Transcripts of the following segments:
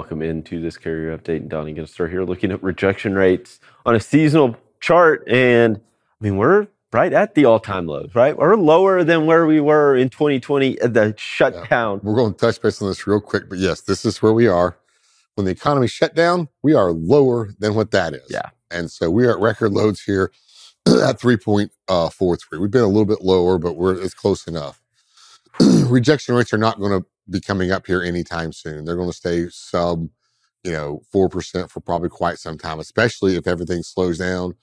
welcome into this carrier update. And Donny, going to start here looking at rejection rates on a seasonal chart. And I mean, we're right at the all-time lows, right? We're lower than where we were in 2020 at uh, the shutdown. Yeah. We're going to touch base on this real quick, but yes, this is where we are. When the economy shut down, we are lower than what that is. Yeah. And so we are at record loads here at 3.43. Uh, We've been a little bit lower, but we're it's close enough. Rejection rates are not going to be coming up here anytime soon. They're going to stay sub, you know, 4% for probably quite some time, especially if everything slows down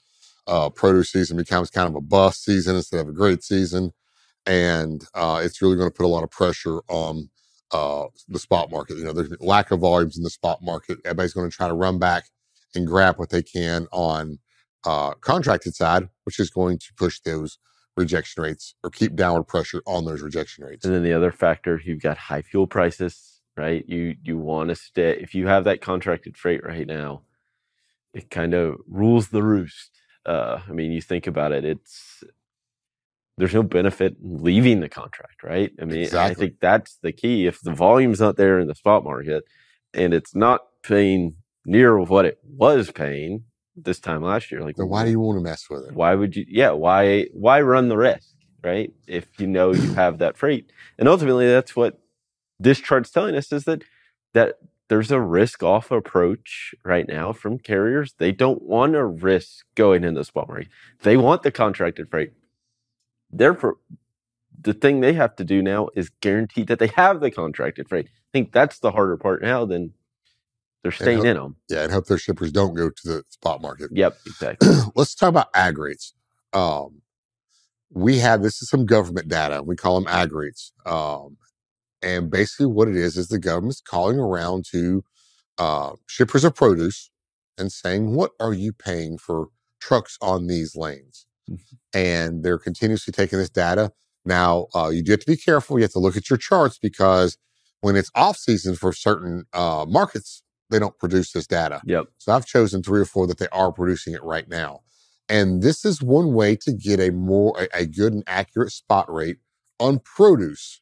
uh, produce season becomes kind of a bust season instead of a great season. And uh, it's really going to put a lot of pressure on uh, the spot market. You know, there's lack of volumes in the spot market. Everybody's going to try to run back and grab what they can on uh, contracted side, which is going to push those rejection rates or keep downward pressure on those rejection rates. And then the other factor, you've got high fuel prices, right? You you want to stay if you have that contracted freight right now, it kind of rules the roost uh, I mean, you think about it, it's there's no benefit in leaving the contract, right? I mean, exactly. I think that's the key. If the volume's not there in the spot market and it's not paying near what it was paying this time last year, like then why do you want to mess with it? Why would you? Yeah, why why run the risk, right? If you know you have that freight, and ultimately that's what this chart's telling us is that that there's a risk off approach right now from carriers. They don't want to risk going into the spot market. They want the contracted freight. Therefore, the thing they have to do now is guarantee that they have the contracted freight. I think that's the harder part now than they're staying hope, in them. Yeah, and hope their shippers don't go to the spot market. Yep, exactly. Let's talk about ag rates. Um, we have this is some government data. We call them ag rates. Um, and basically, what it is is the government's calling around to uh, shippers of produce and saying, "What are you paying for trucks on these lanes?" Mm-hmm. And they're continuously taking this data. Now, uh, you do have to be careful. You have to look at your charts because when it's off season for certain uh, markets, they don't produce this data. Yep. So I've chosen three or four that they are producing it right now. And this is one way to get a more a, a good and accurate spot rate on produce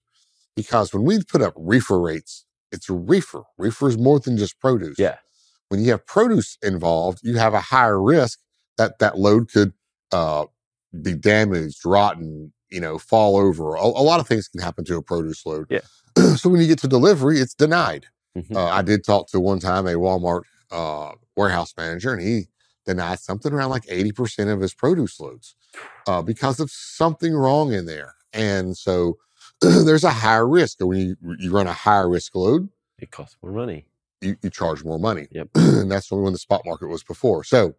because when we put up reefer rates, it's a reefer. Reefer is more than just produce. Yeah. When you have produce involved, you have a higher risk that that load could uh, be damaged, rotten, you know, fall over. A, a, lot of things can happen to a produce load. Yeah. so when you get to delivery, it's denied. Mm-hmm. Uh, I did talk to one time a Walmart uh, warehouse manager, and he denied something around like 80% of his produce loads uh, because of something wrong in there. And so there's a higher risk. When you, you run a higher risk load, it costs more money. You, you charge more money. Yep. and that's when the spot market was before. So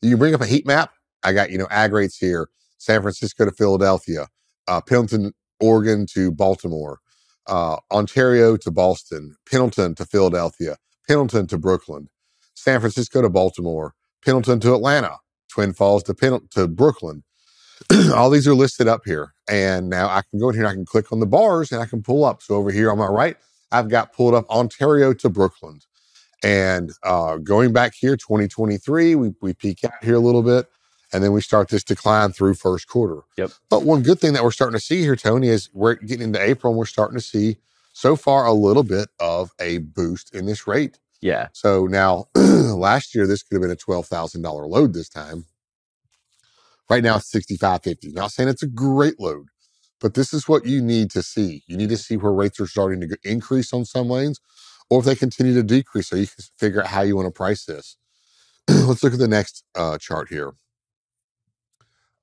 you bring up a heat map. I got, you know, ag rates here, San Francisco to Philadelphia, uh, Pendleton, Oregon to Baltimore, uh, Ontario to Boston, Pendleton to Philadelphia, Pendleton to Brooklyn, San Francisco to Baltimore, Pendleton to Atlanta, Twin Falls to Pendleton to Brooklyn, all these are listed up here. And now I can go in here, I can click on the bars and I can pull up. So over here on my right, I've got pulled up Ontario to Brooklyn. And uh, going back here, 2023, we, we peak out here a little bit. And then we start this decline through first quarter. Yep. But one good thing that we're starting to see here, Tony, is we're getting into April and we're starting to see so far a little bit of a boost in this rate. Yeah. So now last year, this could have been a $12,000 load this time. Right now, it's 65.50. Not saying it's a great load, but this is what you need to see. You need to see where rates are starting to increase on some lanes or if they continue to decrease so you can figure out how you want to price this. Let's look at the next uh, chart here.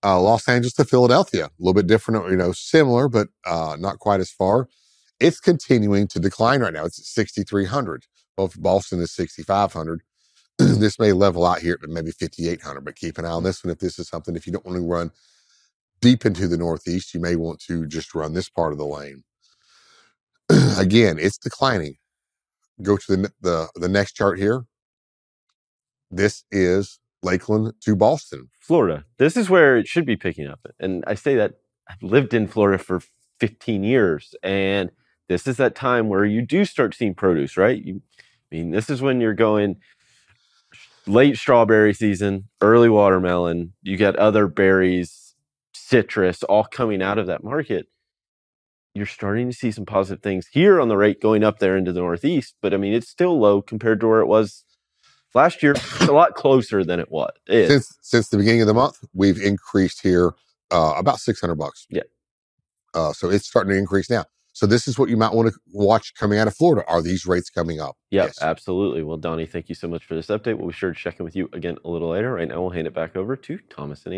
Uh, Los Angeles to Philadelphia, a little bit different, you know, similar, but uh, not quite as far. It's continuing to decline right now. It's at 6,300. Well, Boston is 6,500. this may level out here at maybe 5,800, but keep an eye on this one. If this is something, if you don't want to run deep into the Northeast, you may want to just run this part of the lane. Again, it's declining. Go to the, the, the next chart here. This is Lakeland to Boston. Florida. This is where it should be picking up. And I say that I've lived in Florida for 15 years. And this is that time where you do start seeing produce, right? You, I mean, this is when you're going late strawberry season, early watermelon. You get other berries, citrus, all coming out of that market. you're starting to see some positive things here on the rate going up there into the northeast. But I mean, it's still low compared to where it was last year. It's a lot closer than it was. Is. Since since the beginning of the month, we've increased here uh, about six hundred bucks. Yeah. Uh, so it's starting to increase now. So this is what you might want to watch coming out of Florida. Are these rates coming up? Yep, Yes. absolutely. Well, Donny, thank you so much for this update. We'll be sure to check in with you again a little later. Right now, we'll hand it back over to Thomas and Ann.